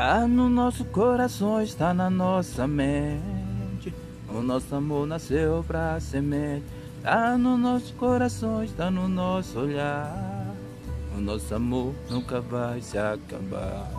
Ah, no nosso coração, está na nossa mente. O nosso amor nasceu pra semente. Tá ah, no nosso coração, está no nosso olhar. O nosso amor nunca vai se acabar.